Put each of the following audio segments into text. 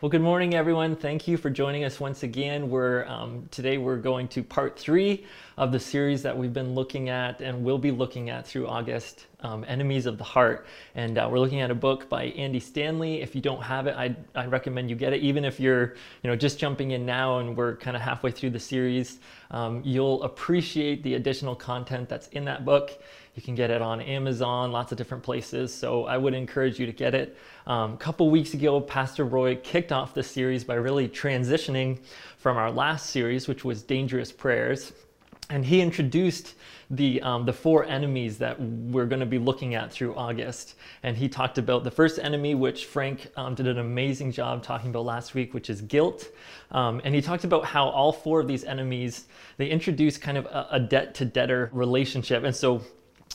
Well, good morning, everyone. Thank you for joining us once again. We're um, today we're going to part three of the series that we've been looking at and will be looking at through August, um, "Enemies of the Heart." And uh, we're looking at a book by Andy Stanley. If you don't have it, I I recommend you get it. Even if you're you know just jumping in now and we're kind of halfway through the series, um, you'll appreciate the additional content that's in that book. You can get it on Amazon, lots of different places. So I would encourage you to get it. Um, a couple weeks ago, Pastor Roy kicked off the series by really transitioning from our last series, which was Dangerous Prayers. And he introduced the, um, the four enemies that we're going to be looking at through August. And he talked about the first enemy, which Frank um, did an amazing job talking about last week, which is guilt. Um, and he talked about how all four of these enemies, they introduce kind of a, a debt to debtor relationship. And so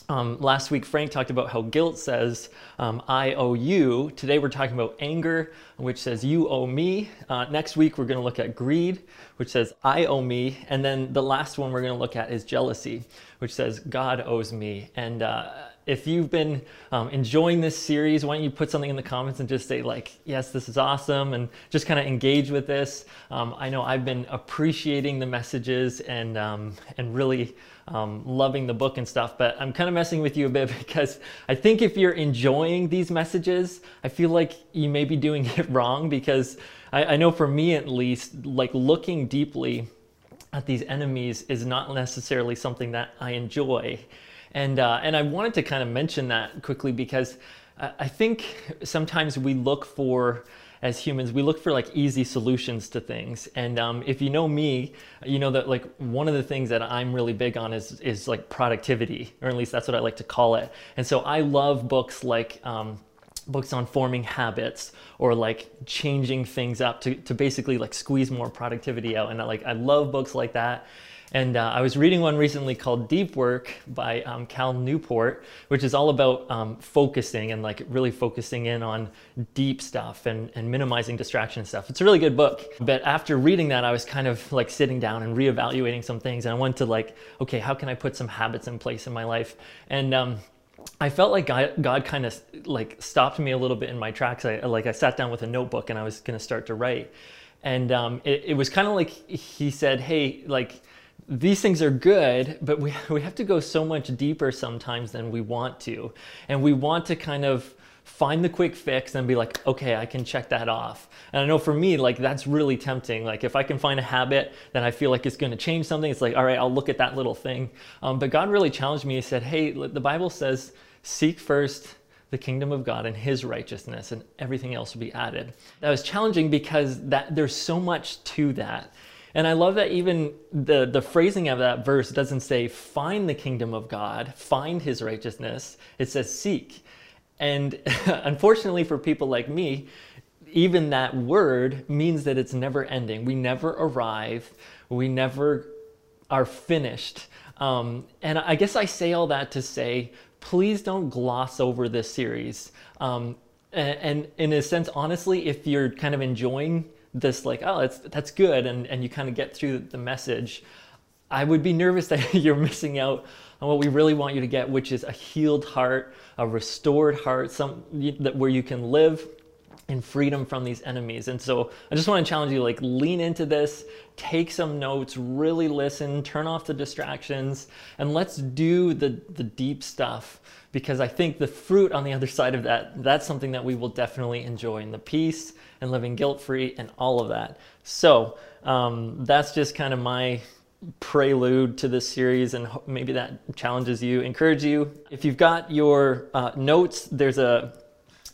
um, last week, Frank talked about how guilt says, um, I owe you. Today, we're talking about anger, which says, you owe me. Uh, next week, we're going to look at greed, which says, I owe me. And then the last one we're going to look at is jealousy, which says, God owes me. And uh, if you've been um, enjoying this series, why don't you put something in the comments and just say, like, yes, this is awesome, and just kind of engage with this. Um, I know I've been appreciating the messages and, um, and really um, loving the book and stuff, but I'm kind of messing with you a bit because I think if you're enjoying these messages, I feel like you may be doing it wrong because I, I know for me at least, like looking deeply at these enemies is not necessarily something that I enjoy. And, uh, and I wanted to kind of mention that quickly because I think sometimes we look for as humans, we look for like easy solutions to things. And um, if you know me, you know that like one of the things that I'm really big on is is like productivity, or at least that's what I like to call it. And so I love books like. Um, books on forming habits or like changing things up to, to basically like squeeze more productivity out and I like I love books like that and uh, I was reading one recently called Deep Work by um, Cal Newport, which is all about um, focusing and like really focusing in on deep stuff and, and minimizing distraction and stuff. It's a really good book. But after reading that, I was kind of like sitting down and reevaluating some things. And I wanted to like, okay, how can I put some habits in place in my life? And um, I felt like God, God kind of like stopped me a little bit in my tracks. I like I sat down with a notebook and I was going to start to write. And um, it, it was kind of like he said, hey, like, these things are good, but we, we have to go so much deeper sometimes than we want to. And we want to kind of find the quick fix and be like, okay, I can check that off. And I know for me, like that's really tempting. Like if I can find a habit that I feel like it's going to change something, it's like, all right, I'll look at that little thing. Um, but God really challenged me. He said, hey, the Bible says, seek first the kingdom of God and his righteousness and everything else will be added. That was challenging because that there's so much to that. And I love that even the, the phrasing of that verse doesn't say, find the kingdom of God, find his righteousness. It says, seek. And unfortunately, for people like me, even that word means that it's never ending. We never arrive, we never are finished. Um, and I guess I say all that to say, please don't gloss over this series. Um, and, and in a sense, honestly, if you're kind of enjoying this like, oh, that's, that's good, and, and you kind of get through the message, I would be nervous that you're missing out on what we really want you to get, which is a healed heart, a restored heart, some that where you can live in freedom from these enemies. And so I just want to challenge you like lean into this, take some notes, really listen, turn off the distractions, and let's do the the deep stuff because I think the fruit on the other side of that that's something that we will definitely enjoy in the peace and living guilt-free and all of that. So, um, that's just kind of my prelude to this series and maybe that challenges you encourage you if you've got your uh, notes there's a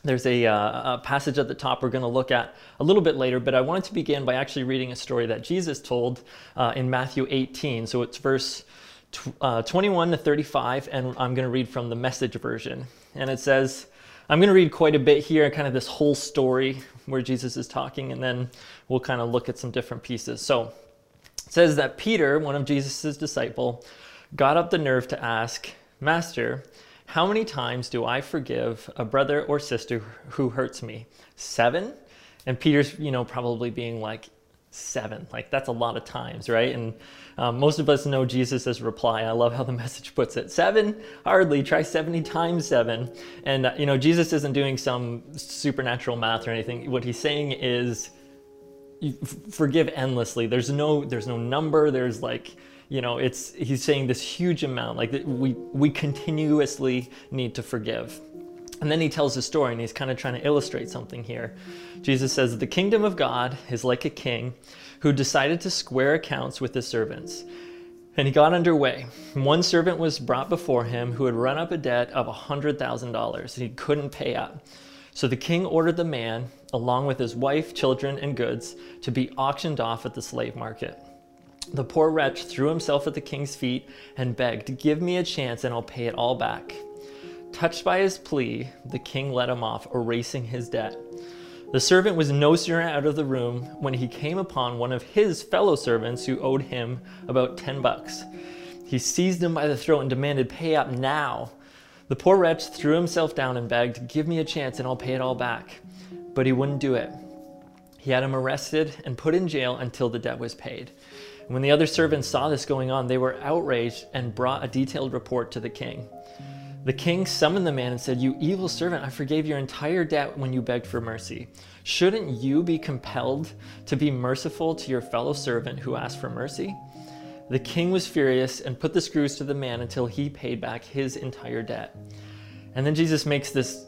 there's a, uh, a, passage at the top we're going to look at a little bit later, but I wanted to begin by actually reading a story that Jesus told uh, in Matthew 18. So it's verse tw- uh, 21 to 35, and I'm going to read from the message version. And it says, I'm going to read quite a bit here, kind of this whole story where Jesus is talking, and then we'll kind of look at some different pieces. So it says that Peter, one of Jesus' disciple, got up the nerve to ask, Master, how many times do I forgive a brother or sister who hurts me? Seven? And Peter's, you know, probably being like, seven. Like, that's a lot of times, right? And um, most of us know Jesus' reply. I love how the message puts it. Seven? Hardly. Try 70 times seven. And, uh, you know, Jesus isn't doing some supernatural math or anything. What he's saying is forgive endlessly. There's no there's no number. There's like you know it's he's saying this huge amount like we we continuously need to forgive. And then he tells a story and he's kind of trying to illustrate something here. Jesus says, The kingdom of God is like a king who decided to square accounts with his servants. And he got underway. One servant was brought before him who had run up a debt of $100,000 and he couldn't pay up. So the king ordered the man, along with his wife, children, and goods, to be auctioned off at the slave market. The poor wretch threw himself at the king's feet and begged, Give me a chance and I'll pay it all back. Touched by his plea, the king let him off, erasing his debt. The servant was no sooner out of the room when he came upon one of his fellow servants who owed him about 10 bucks. He seized him by the throat and demanded, Pay up now. The poor wretch threw himself down and begged, Give me a chance and I'll pay it all back. But he wouldn't do it. He had him arrested and put in jail until the debt was paid. When the other servants saw this going on, they were outraged and brought a detailed report to the king. The king summoned the man and said, You evil servant, I forgave your entire debt when you begged for mercy. Shouldn't you be compelled to be merciful to your fellow servant who asked for mercy? The king was furious and put the screws to the man until he paid back his entire debt. And then Jesus makes this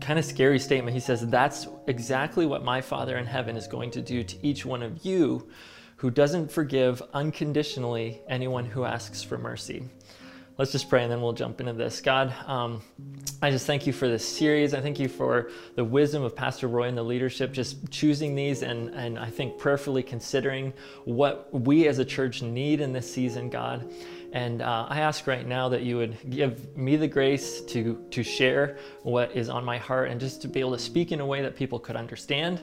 kind of scary statement. He says, That's exactly what my Father in heaven is going to do to each one of you who doesn't forgive unconditionally anyone who asks for mercy. Let's just pray and then we'll jump into this. God, um, I just thank you for this series. I thank you for the wisdom of Pastor Roy and the leadership, just choosing these and, and I think prayerfully considering what we as a church need in this season, God. And uh, I ask right now that you would give me the grace to, to share what is on my heart and just to be able to speak in a way that people could understand.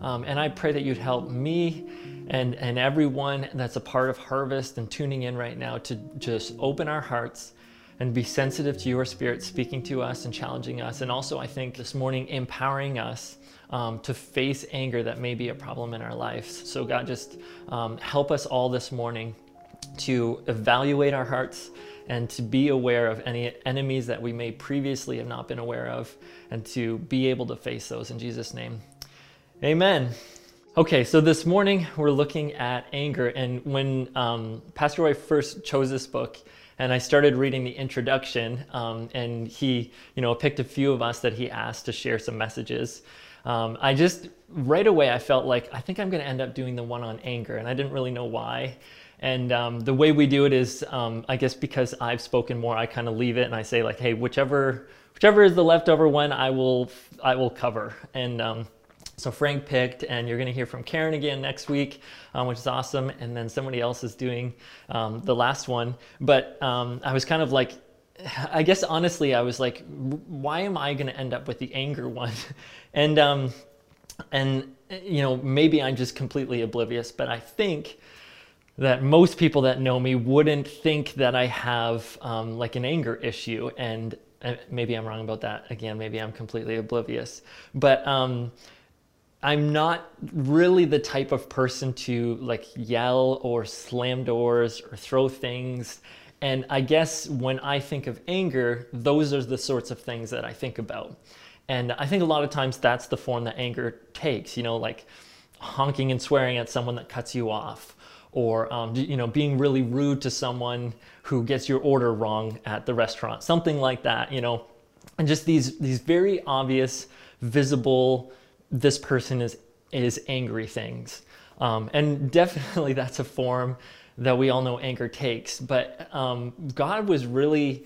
Um, and I pray that you'd help me and, and everyone that's a part of Harvest and tuning in right now to just open our hearts and be sensitive to your spirit speaking to us and challenging us. And also, I think this morning, empowering us um, to face anger that may be a problem in our lives. So, God, just um, help us all this morning to evaluate our hearts and to be aware of any enemies that we may previously have not been aware of and to be able to face those in Jesus' name. Amen. Okay, so this morning we're looking at anger. And when um, Pastor Roy first chose this book, and I started reading the introduction, um, and he, you know, picked a few of us that he asked to share some messages. Um, I just right away I felt like I think I'm going to end up doing the one on anger, and I didn't really know why. And um, the way we do it is, um, I guess because I've spoken more, I kind of leave it and I say like, hey, whichever whichever is the leftover one, I will I will cover. And um, so Frank picked, and you're going to hear from Karen again next week, um, which is awesome. And then somebody else is doing um, the last one. But um, I was kind of like, I guess honestly, I was like, why am I going to end up with the anger one? and and you know maybe I'm just completely oblivious, but I think that most people that know me wouldn't think that I have um, like an anger issue. And uh, maybe I'm wrong about that. Again, maybe I'm completely oblivious. But um, I'm not really the type of person to like yell or slam doors or throw things. And I guess when I think of anger, those are the sorts of things that I think about. And I think a lot of times that's the form that anger takes, you know, like honking and swearing at someone that cuts you off or um, you know being really rude to someone who gets your order wrong at the restaurant something like that you know? And just these these very obvious visible this person is is angry things. Um, and definitely that's a form that we all know anger takes but um, god was really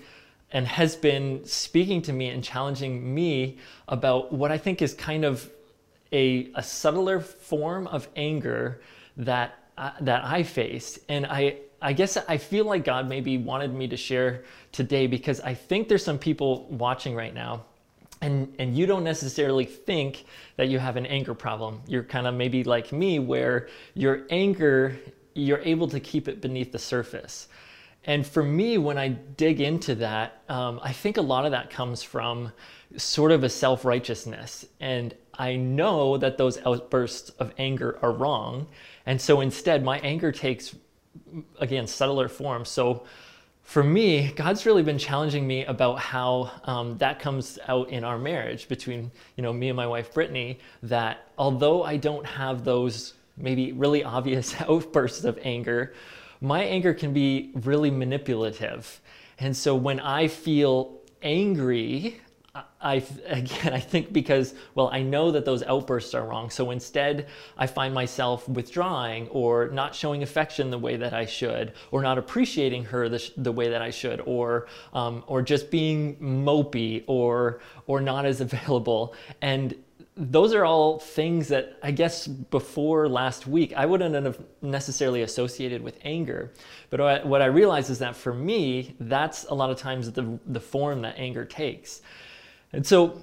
and has been speaking to me and challenging me about what i think is kind of a, a subtler form of anger that uh, that I faced. And I, I guess I feel like God maybe wanted me to share today because I think there's some people watching right now and and you don't necessarily think that you have an anger problem. You're kind of maybe like me where your anger you're able to keep it beneath the surface. And for me, when I dig into that, um, I think a lot of that comes from sort of a self righteousness. And I know that those outbursts of anger are wrong. And so instead, my anger takes, again, subtler form. So for me, God's really been challenging me about how um, that comes out in our marriage between, you know, me and my wife Brittany. That although I don't have those maybe really obvious outbursts of anger, my anger can be really manipulative. And so when I feel angry, I again I think because well I know that those outbursts are wrong so instead I find myself withdrawing or not showing affection the way that I should or not appreciating her the, the way that I should or um, or just being mopey or or not as available and those are all things that I guess before last week I wouldn't have necessarily associated with anger. But what I realize is that for me, that's a lot of times the, the form that anger takes. And so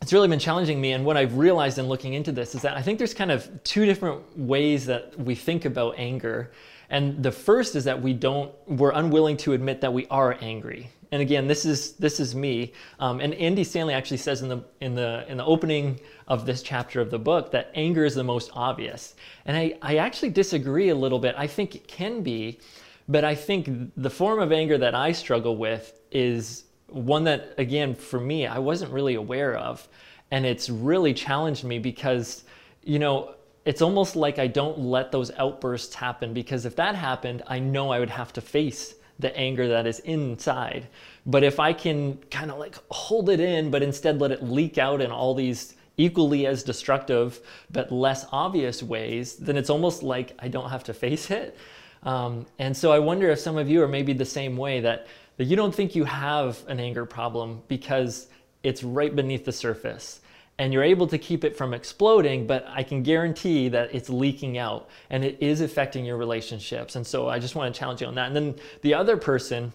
it's really been challenging me. And what I've realized in looking into this is that I think there's kind of two different ways that we think about anger. And the first is that we don't, we're unwilling to admit that we are angry. And again, this is this is me. Um, and Andy Stanley actually says in the in the in the opening of this chapter of the book that anger is the most obvious. And I, I actually disagree a little bit. I think it can be, but I think the form of anger that I struggle with is one that, again, for me, I wasn't really aware of. And it's really challenged me because, you know, it's almost like I don't let those outbursts happen because if that happened, I know I would have to face the anger that is inside. But if I can kind of like hold it in, but instead let it leak out in all these equally as destructive but less obvious ways, then it's almost like I don't have to face it. Um, and so I wonder if some of you are maybe the same way that that you don't think you have an anger problem because it's right beneath the surface and you're able to keep it from exploding, but I can guarantee that it's leaking out and it is affecting your relationships. And so I just want to challenge you on that. And then the other person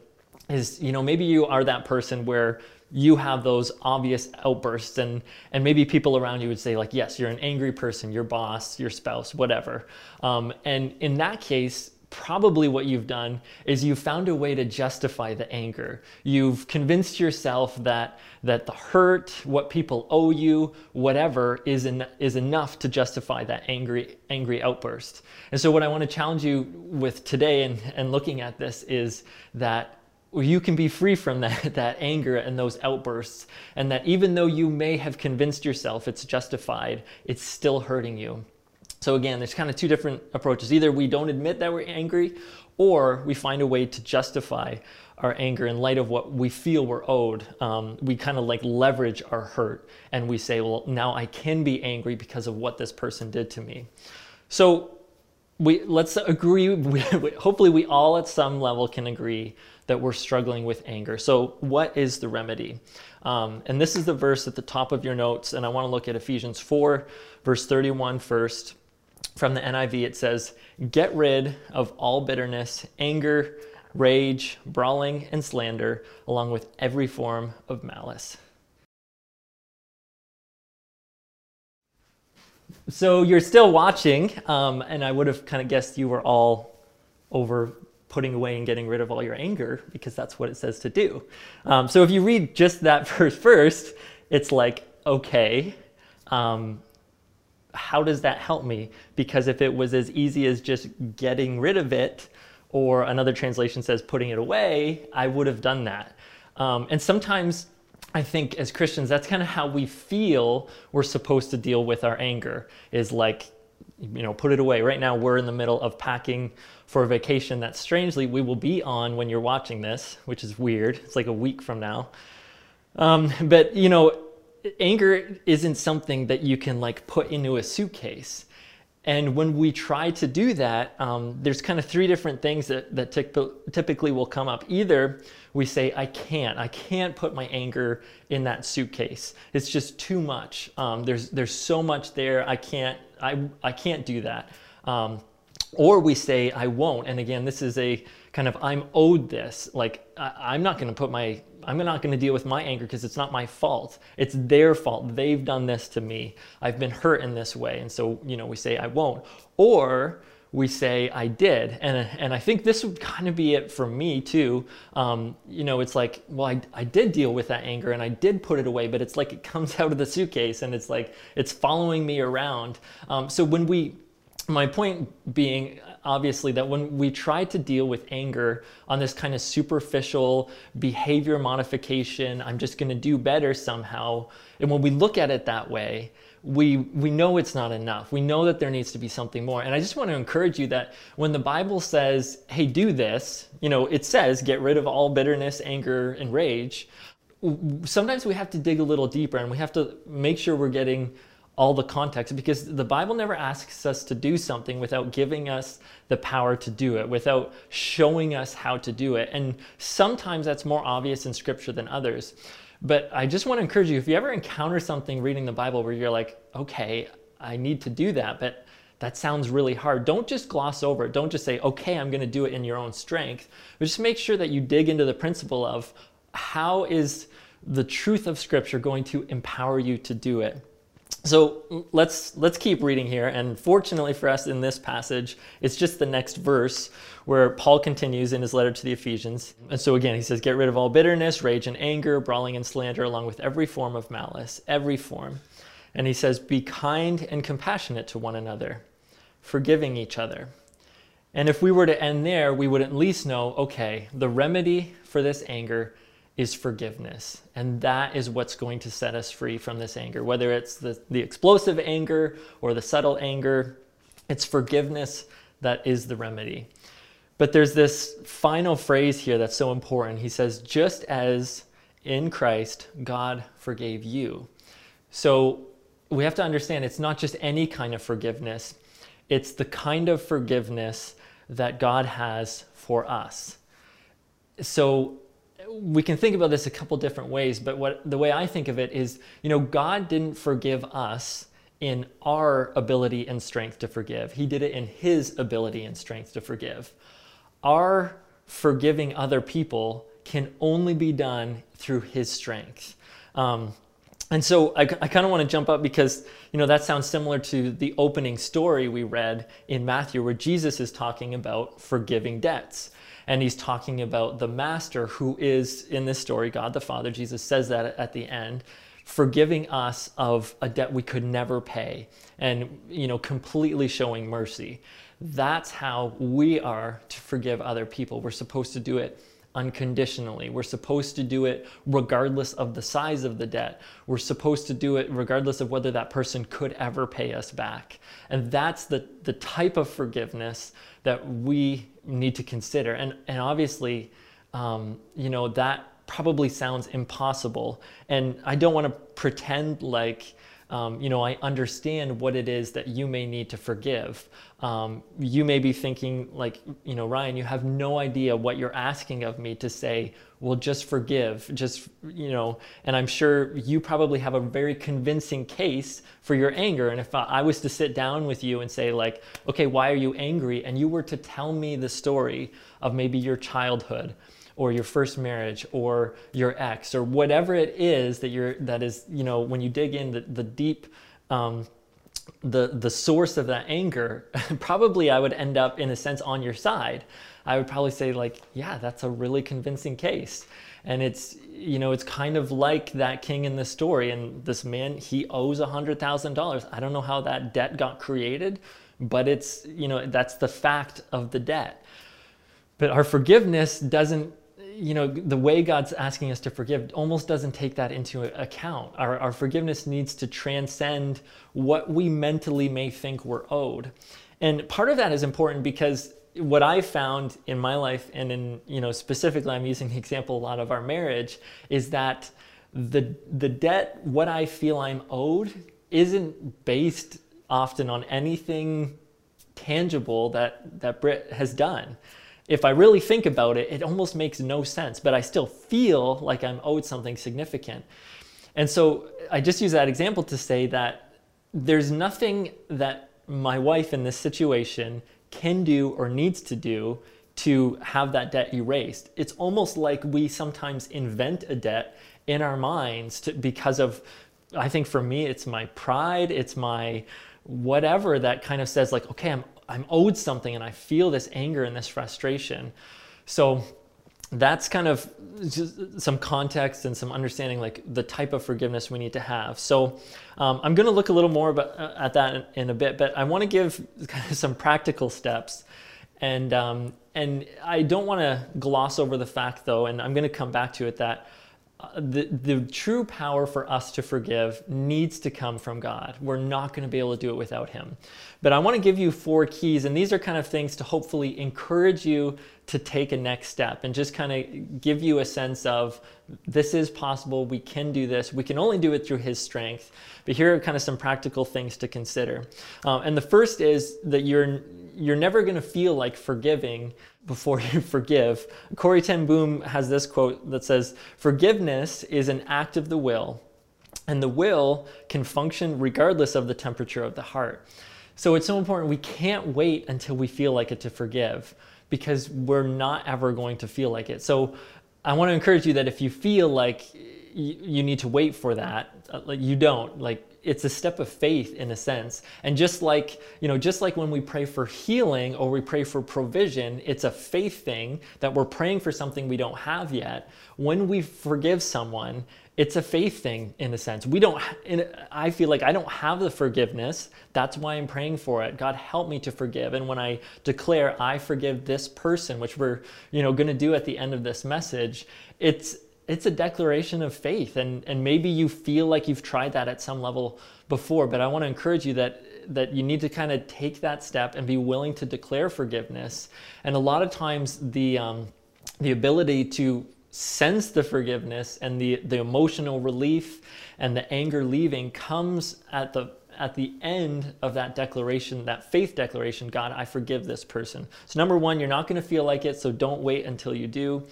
is, you know, maybe you are that person where you have those obvious outbursts and and maybe people around you would say like yes you're an angry person your boss your spouse whatever um, and in that case probably what you've done is you've found a way to justify the anger. You've convinced yourself that that the hurt, what people owe you, whatever is en- is enough to justify that angry angry outburst. And so what I want to challenge you with today and, and looking at this is that you can be free from that, that anger and those outbursts, and that even though you may have convinced yourself it's justified, it's still hurting you. So again, there's kind of two different approaches. Either we don't admit that we're angry, or we find a way to justify our anger in light of what we feel we're owed. Um, we kind of like leverage our hurt and we say, well, now I can be angry because of what this person did to me. So we let's agree. We, hopefully, we all at some level can agree that we're struggling with anger. So, what is the remedy? Um, and this is the verse at the top of your notes, and I want to look at Ephesians 4, verse 31 first. From the NIV, it says, Get rid of all bitterness, anger, rage, brawling, and slander, along with every form of malice. So you're still watching, um, and I would have kind of guessed you were all over putting away and getting rid of all your anger because that's what it says to do. Um, so if you read just that verse first, it's like, okay, um, how does that help me? Because if it was as easy as just getting rid of it, or another translation says putting it away, I would have done that. Um, and sometimes I think as Christians, that's kind of how we feel we're supposed to deal with our anger is like, you know, put it away. Right now, we're in the middle of packing for a vacation that strangely we will be on when you're watching this, which is weird. It's like a week from now. Um, but, you know, anger isn't something that you can like put into a suitcase. And when we try to do that, um, there's kind of three different things that, that typically will come up. Either we say, I can't, I can't put my anger in that suitcase. It's just too much. Um, there's, there's so much there. I can't, I, I can't do that. Um, or we say, I won't. And again, this is a kind of, I'm owed this. Like, I, I'm not going to put my I'm not going to deal with my anger because it's not my fault. It's their fault. They've done this to me. I've been hurt in this way. And so, you know, we say, I won't. Or we say, I did. And, and I think this would kind of be it for me too. Um, you know, it's like, well, I, I did deal with that anger and I did put it away, but it's like it comes out of the suitcase and it's like it's following me around. Um, so when we, my point being obviously that when we try to deal with anger on this kind of superficial behavior modification, I'm just going to do better somehow. And when we look at it that way, we we know it's not enough. We know that there needs to be something more. And I just want to encourage you that when the Bible says, "Hey, do this," you know, it says, "Get rid of all bitterness, anger, and rage." Sometimes we have to dig a little deeper and we have to make sure we're getting all the context because the Bible never asks us to do something without giving us the power to do it, without showing us how to do it. And sometimes that's more obvious in scripture than others. But I just want to encourage you if you ever encounter something reading the Bible where you're like, okay, I need to do that, but that sounds really hard. Don't just gloss over it. Don't just say, okay, I'm going to do it in your own strength. But just make sure that you dig into the principle of how is the truth of Scripture going to empower you to do it. So let's let's keep reading here and fortunately for us in this passage it's just the next verse where Paul continues in his letter to the Ephesians. And so again he says get rid of all bitterness, rage and anger, brawling and slander along with every form of malice, every form. And he says be kind and compassionate to one another, forgiving each other. And if we were to end there, we would at least know okay, the remedy for this anger is forgiveness. And that is what's going to set us free from this anger, whether it's the, the explosive anger or the subtle anger. It's forgiveness that is the remedy. But there's this final phrase here that's so important. He says, just as in Christ, God forgave you. So we have to understand it's not just any kind of forgiveness, it's the kind of forgiveness that God has for us. So we can think about this a couple different ways, but what the way I think of it is, you know, God didn't forgive us in our ability and strength to forgive. He did it in his ability and strength to forgive. Our forgiving other people can only be done through his strength. Um, and so I, I kind of want to jump up because, you know, that sounds similar to the opening story we read in Matthew where Jesus is talking about forgiving debts and he's talking about the master who is in this story god the father jesus says that at the end forgiving us of a debt we could never pay and you know completely showing mercy that's how we are to forgive other people we're supposed to do it unconditionally. We're supposed to do it regardless of the size of the debt. We're supposed to do it regardless of whether that person could ever pay us back. And that's the, the type of forgiveness that we need to consider. And, and obviously, um, you know, that probably sounds impossible. And I don't want to pretend like um, you know, I understand what it is that you may need to forgive. Um, you may be thinking, like, you know, Ryan, you have no idea what you're asking of me to say, well, just forgive, just, you know, and I'm sure you probably have a very convincing case for your anger. And if I was to sit down with you and say, like, okay, why are you angry? And you were to tell me the story of maybe your childhood or your first marriage or your ex or whatever it is that you're that is you know when you dig in the, the deep um, the the source of that anger probably i would end up in a sense on your side. I would probably say like yeah that's a really convincing case. And it's you know it's kind of like that king in the story and this man he owes a hundred thousand dollars. I don't know how that debt got created but it's you know that's the fact of the debt. But our forgiveness doesn't you know, the way God's asking us to forgive almost doesn't take that into account. Our, our forgiveness needs to transcend what we mentally may think we're owed. And part of that is important because what I found in my life, and in, you know, specifically, I'm using the example a lot of our marriage, is that the, the debt, what I feel I'm owed, isn't based often on anything tangible that, that Britt has done if I really think about it, it almost makes no sense, but I still feel like I'm owed something significant. And so I just use that example to say that there's nothing that my wife in this situation can do or needs to do to have that debt erased. It's almost like we sometimes invent a debt in our minds to, because of, I think for me, it's my pride, it's my whatever that kind of says, like, okay, I'm I'm owed something and I feel this anger and this frustration. So that's kind of some context and some understanding like the type of forgiveness we need to have so um, i'm going to look a little more about, uh, at that in, in, a bit but i want to give kind of some practical steps and um, and i don't want to gloss over the fact though and i'm going to come back to it that the, the true power for us to forgive needs to come from God. We're not going to be able to do it without Him. But I want to give you four keys, and these are kind of things to hopefully encourage you to take a next step and just kind of give you a sense of this is possible, we can do this, we can only do it through His strength. But here are kind of some practical things to consider. Um, and the first is that you're, you're never going to feel like forgiving before you forgive. Corrie ten Boom has this quote that says, Forgiveness is an act of the will, and the will can function regardless of the temperature of the heart. So it's so important. We can't wait until we feel like it to forgive because we're not ever going to feel like it. So I want to encourage you that if you feel like you need to wait for that, uh, you don't. Like it's a step of faith in a sense. And just like, you know, just like when we pray for healing or we pray for provision, it's a faith thing that we're praying for something we don't have yet. When we forgive someone, it's a faith thing in a sense. We don't, I feel like I don't have the forgiveness. That's why I'm praying for it. God, help me to forgive. And when I declare, I forgive this person, which we're, you know, going to do at the end of this message, it's, it's a declaration of faith and and maybe you feel like you've tried that at some level before but i want to encourage you that that you need to kind of take that step and be willing to declare forgiveness. And a lot of times the um, the ability to sense the forgiveness and the the emotional relief and the anger leaving comes at the at the end of that declaration, that faith declaration, God, I forgive this person. So, number one, you're not going to feel like it, so don't wait until you do.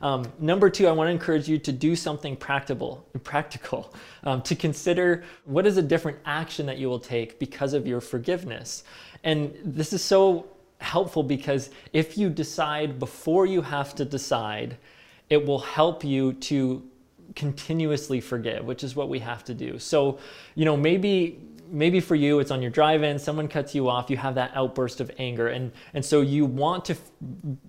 Um, number two, I want to encourage you to do something practical, practical, um, to consider what is a different action that you will take because of your forgiveness. And this is so helpful because if you decide before you have to decide, it will help you to continuously forgive, which is what we have to do. So, you know, maybe maybe for you it's on your drive-in someone cuts you off you have that outburst of anger. And and so you want to f-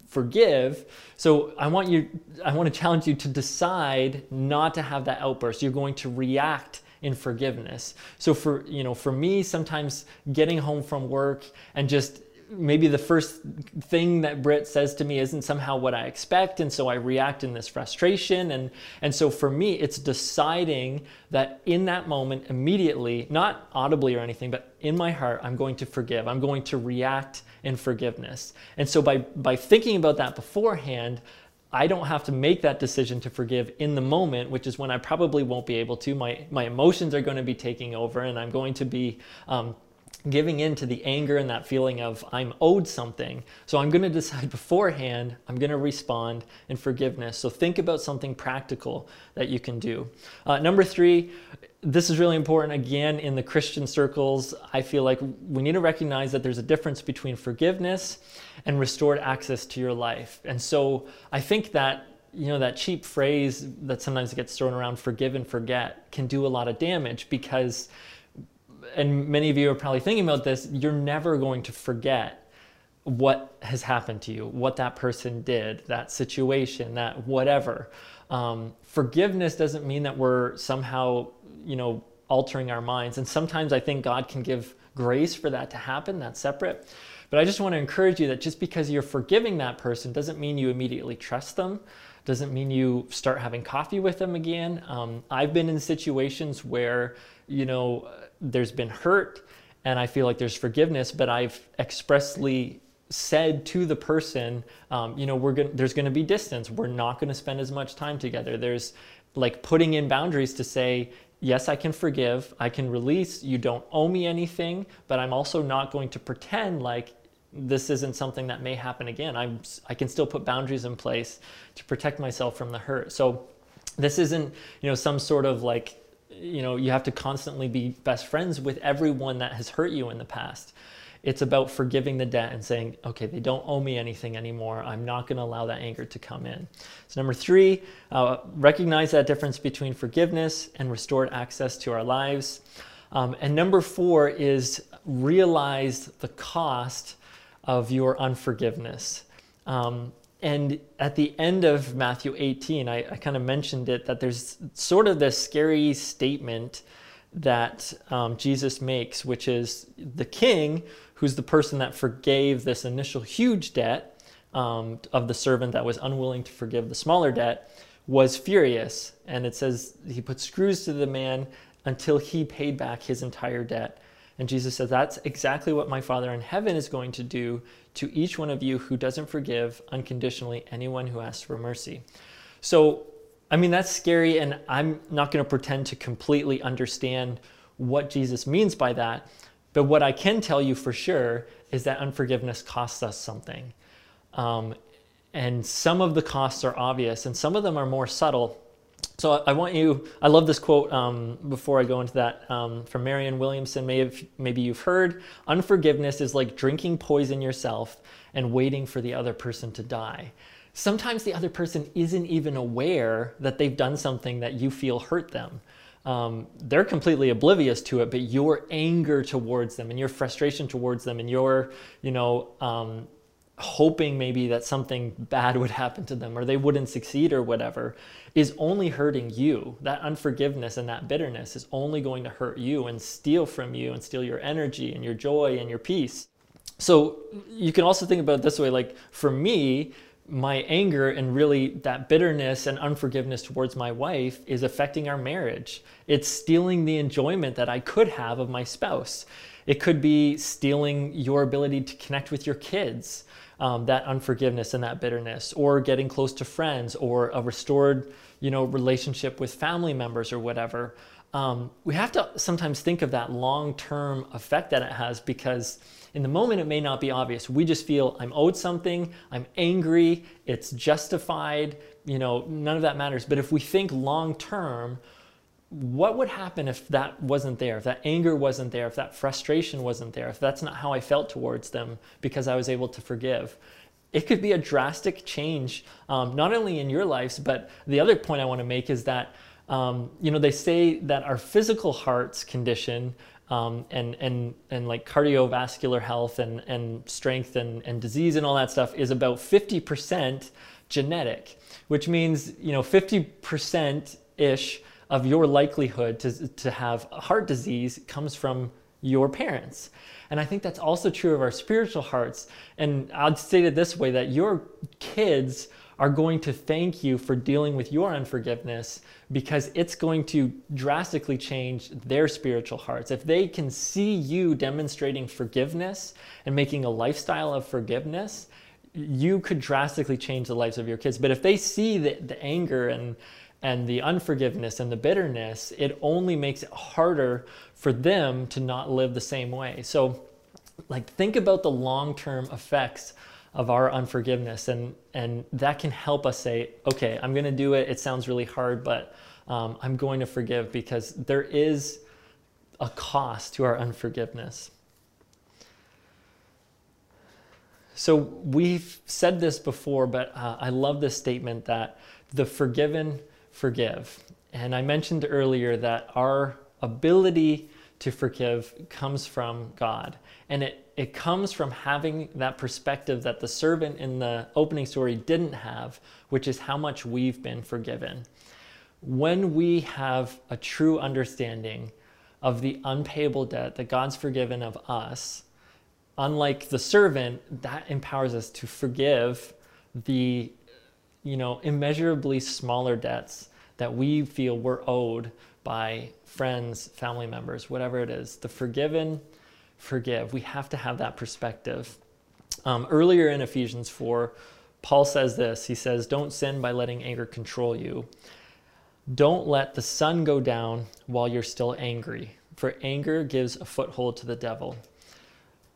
forgive. So i want you i want to challenge you to decide not to have that outburst. You're going to react in forgiveness. So for you know for me sometimes getting home from work and just maybe the first thing that Britt says to me isn't somehow what I expect, and so I react in this frustration. And and so for me, it's deciding that in that moment, immediately, not audibly or anything, but in my heart, I'm going to forgive. I'm going to react in forgiveness. And so by by thinking about that beforehand. I don't have to make that decision to forgive in the moment, which is when I probably won't be able to. My my emotions are going to be taking over, and I'm going to be um, giving in to the anger and that feeling of I'm owed something. So I'm going to decide beforehand, I'm going to respond in forgiveness. So think about something practical that you can do. Uh, number three, this is really important again in the Christian circles. I feel like we need to recognize that there's a difference between forgiveness and restored access to your life. And so I think that you know that cheap phrase that sometimes gets thrown around forgive and forget can do a lot of damage because and many of you are probably thinking about this, you're never going to forget what has happened to you, what that person did, that situation, that whatever. Um, forgiveness doesn't mean that we're somehow, you know, altering our minds. And sometimes I think God can give grace for that to happen. That's separate. But I just want to encourage you that just because you're forgiving that person doesn't mean you immediately trust them, doesn't mean you start having coffee with them again. Um, I've been in situations where, you know, there's been hurt and I feel like there's forgiveness, but I've expressly said to the person, um, you know, we're going there's going to be distance. We're not going to spend as much time together. There's like putting in boundaries to say, yes, I can forgive, I can release. You don't owe me anything, but I'm also not going to pretend like this isn't something that may happen again. I'm I can still put boundaries in place to protect myself from the hurt. So this isn't, you know, some sort of like you know you have to constantly be best friends with everyone that has hurt you in the past. It's about forgiving the debt and saying okay they don't owe me anything anymore. I'm not going to allow that anger to come in. So number three uh, recognize that difference between forgiveness and restored access to our lives. Um, and number four is realize the cost of your unforgiveness. Um, and at the end of Matthew 18, I, I kind of mentioned it that there's sort of this scary statement that um, Jesus makes, which is the king, who's the person that forgave this initial huge debt um, of the servant that was unwilling to forgive the smaller debt, was furious. And it says he put screws to the man until he paid back his entire debt. And Jesus says, That's exactly what my Father in heaven is going to do to each one of you who doesn't forgive unconditionally anyone who asks for mercy. So, I mean, that's scary, and I'm not going to pretend to completely understand what Jesus means by that. But what I can tell you for sure is that unforgiveness costs us something. Um, and some of the costs are obvious, and some of them are more subtle. So I want you, I love this quote um, before I go into that um, from Marianne Williamson. Maybe, maybe you've heard unforgiveness is like drinking poison yourself and waiting for the other person to die. Sometimes the other person isn't even aware that they've done something that you feel hurt them. Um, they're completely oblivious to it, but your anger towards them and your frustration towards them and your, you know, um, hoping maybe that something bad would happen to them or they wouldn't succeed or whatever is only hurting you. That unforgiveness and that bitterness is only going to hurt you and steal from you and steal your energy and your joy and your peace. So you can also think about it this way like for me, my anger and really that bitterness and unforgiveness towards my wife is affecting our marriage. It's stealing the enjoyment that I could have of my spouse. It could be stealing your ability to connect with your kids um, that unforgiveness and that bitterness, or getting close to friends, or a restored, you know, relationship with family members or whatever. Um, we have to sometimes think of that long-term effect that it has because in the moment it may not be obvious. We just feel I'm owed something, I'm angry, it's justified, you know, none of that matters. But if we think long-term, what would happen if that wasn't there, if that anger wasn't there, if that frustration wasn't there, if that's not how I felt towards them because I was able to forgive? It could be a drastic change, um, not only in your lives, but the other point I want to make is that, um, you know, they say that our physical heart's condition um, and, and, and like cardiovascular health and, and strength and, and disease and all that stuff is about 50% genetic, which means, you know, 50% ish of your likelihood to, to have heart disease comes from your parents. And I think that's also true of our spiritual hearts. And I'd state it this way that your kids are going to thank you for dealing with your unforgiveness because it's going to drastically change their spiritual hearts. If they can see you demonstrating forgiveness and making a lifestyle of forgiveness, you could drastically change the lives of your kids. But if they see the, the anger and and the unforgiveness and the bitterness, it only makes it harder for them to not live the same way. So, like, think about the long term effects of our unforgiveness, and, and that can help us say, okay, I'm going to do it. It sounds really hard, but um, I'm going to forgive because there is a cost to our unforgiveness. So, we've said this before, but uh, I love this statement that the forgiven forgive. And I mentioned earlier that our ability to forgive comes from God. And it, it comes from having that perspective that the servant in the opening story didn't have, which is how much we've been forgiven. When we have a true understanding of the unpayable debt that God's forgiven of us, unlike the servant, that empowers us to forgive the you know, immeasurably smaller debts that we feel we're owed by friends, family members, whatever it is. The forgiven, forgive. We have to have that perspective. Um, earlier in Ephesians 4, Paul says this He says, Don't sin by letting anger control you. Don't let the sun go down while you're still angry, for anger gives a foothold to the devil.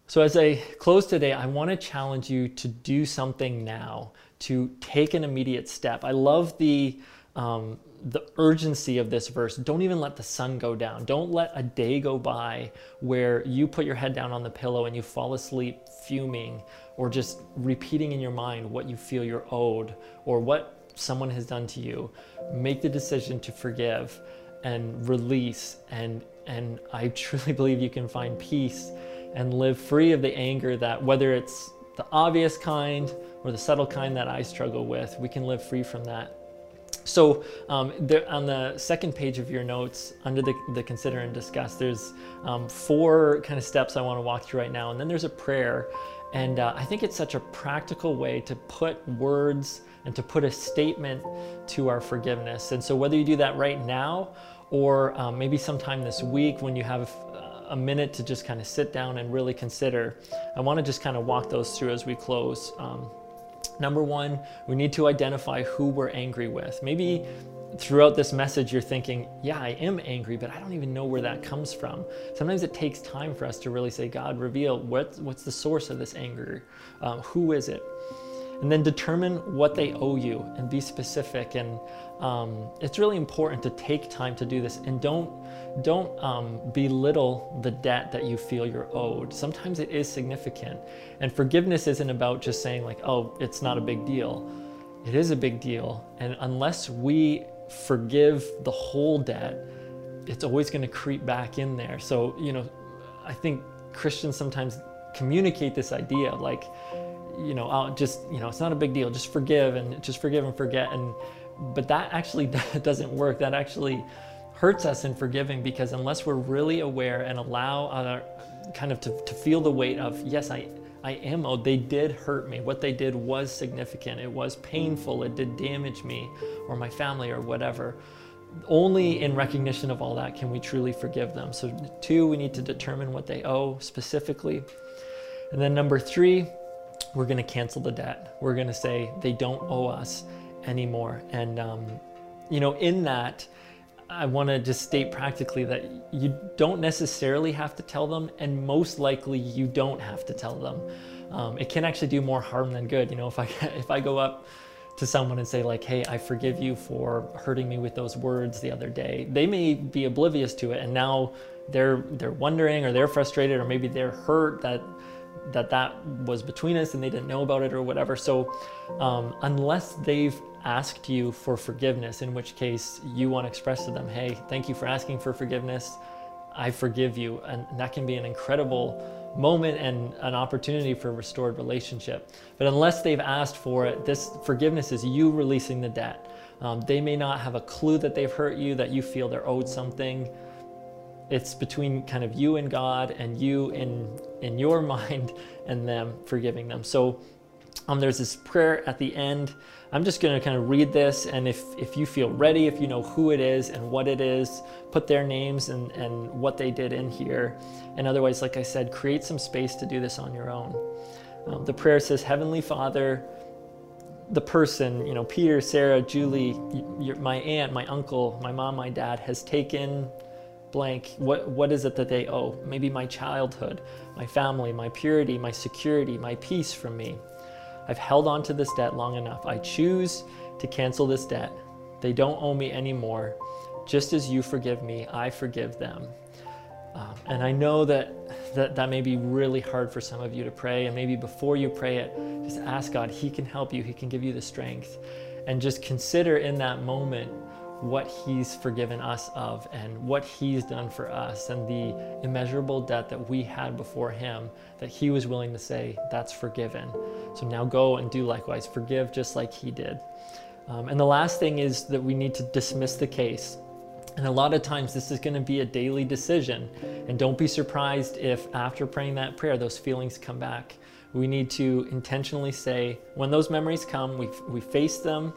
So, as I close today, I want to challenge you to do something now, to take an immediate step. I love the um, the urgency of this verse. Don't even let the sun go down. Don't let a day go by where you put your head down on the pillow and you fall asleep fuming or just repeating in your mind what you feel you're owed or what someone has done to you. Make the decision to forgive and release and and I truly believe you can find peace and live free of the anger that, whether it's the obvious kind or the subtle kind that I struggle with, we can live free from that. So um, there, on the second page of your notes, under the, the consider and discuss, there's um, four kind of steps I want to walk through right now, and then there's a prayer. And uh, I think it's such a practical way to put words and to put a statement to our forgiveness. And so whether you do that right now or um, maybe sometime this week when you have a minute to just kind of sit down and really consider, I want to just kind of walk those through as we close. Um, Number one, we need to identify who we're angry with. Maybe throughout this message, you're thinking, yeah, I am angry, but I don't even know where that comes from. Sometimes it takes time for us to really say, God, reveal what, what's the source of this anger? Um, who is it? And then determine what they owe you and be specific. And um, it's really important to take time to do this and don't don't um, belittle the debt that you feel you're owed. Sometimes it is significant. And forgiveness isn't about just saying, like, oh, it's not a big deal. It is a big deal. And unless we forgive the whole debt, it's always going to creep back in there. So, you know, I think Christians sometimes communicate this idea like, you know, I'll just, you know, it's not a big deal. Just forgive and just forgive and forget. And, but that actually doesn't work. That actually hurts us in forgiving because unless we're really aware and allow our kind of to, to feel the weight of, yes, I, I am owed. They did hurt me. What they did was significant. It was painful. It did damage me or my family or whatever. Only in recognition of all that can we truly forgive them. So, two, we need to determine what they owe specifically. And then, number three, we're going to cancel the debt. We're going to say they don't owe us anymore. And, um, you know, in that, I want to just state practically that you don't necessarily have to tell them, and most likely you don't have to tell them. Um, it can actually do more harm than good. You know, if I if I go up to someone and say like, "Hey, I forgive you for hurting me with those words the other day," they may be oblivious to it, and now they're they're wondering or they're frustrated or maybe they're hurt that that that was between us and they didn't know about it or whatever. So um, unless they've asked you for forgiveness, in which case you want to express to them, hey, thank you for asking for forgiveness. I forgive you. And that can be an incredible moment and an opportunity for restored relationship. But unless they've asked for it, this forgiveness is you releasing the debt. Um, they may not have a clue that they've hurt you, that you feel they're owed something. It's between kind of you and God and you in in your mind and them forgiving them. So um, there's this prayer at the end. I'm just going to kind of read this, and if, if you feel ready, if you know who it is and what it is, put their names and, and what they did in here. And otherwise, like I said, create some space to do this on your own. Um, the prayer says, Heavenly Father, the person, you know, Peter, Sarah, Julie, my aunt, my uncle, my mom, my dad has taken blank. What, what is it that they owe? Maybe my childhood, my family, my purity, my security, my peace from me. I've held on to this debt long enough. I choose to cancel this debt. They don't owe me anymore. Just as you forgive me, I forgive them. Um, and I know that, that that may be really hard for some of you to pray. And maybe before you pray it, just ask God. He can help you, He can give you the strength. And just consider in that moment what he's forgiven us of and what he's done for us and the immeasurable debt that we had before him that he was willing to say that's forgiven. So now go and do likewise. Forgive just like he did. Um, and the last thing is that we need to dismiss the case. And a lot of times this is going to be a daily decision. And don't be surprised if after praying that prayer those feelings come back we need to intentionally say when those memories come we, we face them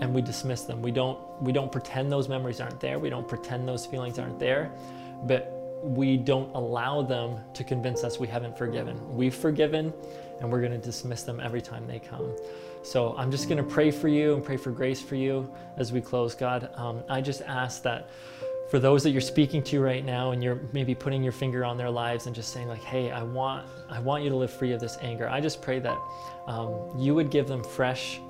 and we dismiss them. We don't we don't pretend those memories aren't there. We don't pretend those feelings aren't there but we don't allow them to convince us we haven't forgiven. We've forgiven and we're going to dismiss them every time they come. So i'm just going to pray for you and pray for grace for you as we close god. Um, i just ask that for those that you're speaking to right now and you're maybe putting your finger on their lives and just saying like hey i want i want you to live free of this anger. I just pray that um, you would give them fresh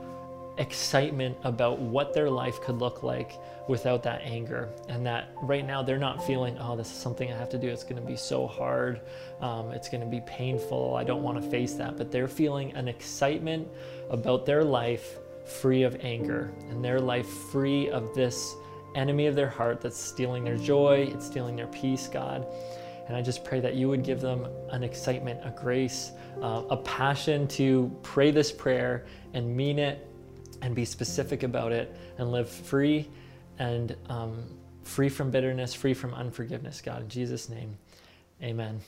excitement about what their life could look like without that anger and that right now they're not feeling oh this is something i have to do. It's going to be so hard. Um, it's going to be painful. I don't want to face that. But they're feeling an excitement about their life free of anger and their life free of this enemy of their heart that's stealing their joy, it's stealing their peace, God. And I just pray that you would give them an excitement, a grace, uh, a passion to pray this prayer and mean it and be specific about it and live free and um, free from bitterness, free from unforgiveness, God. In Jesus' name, amen.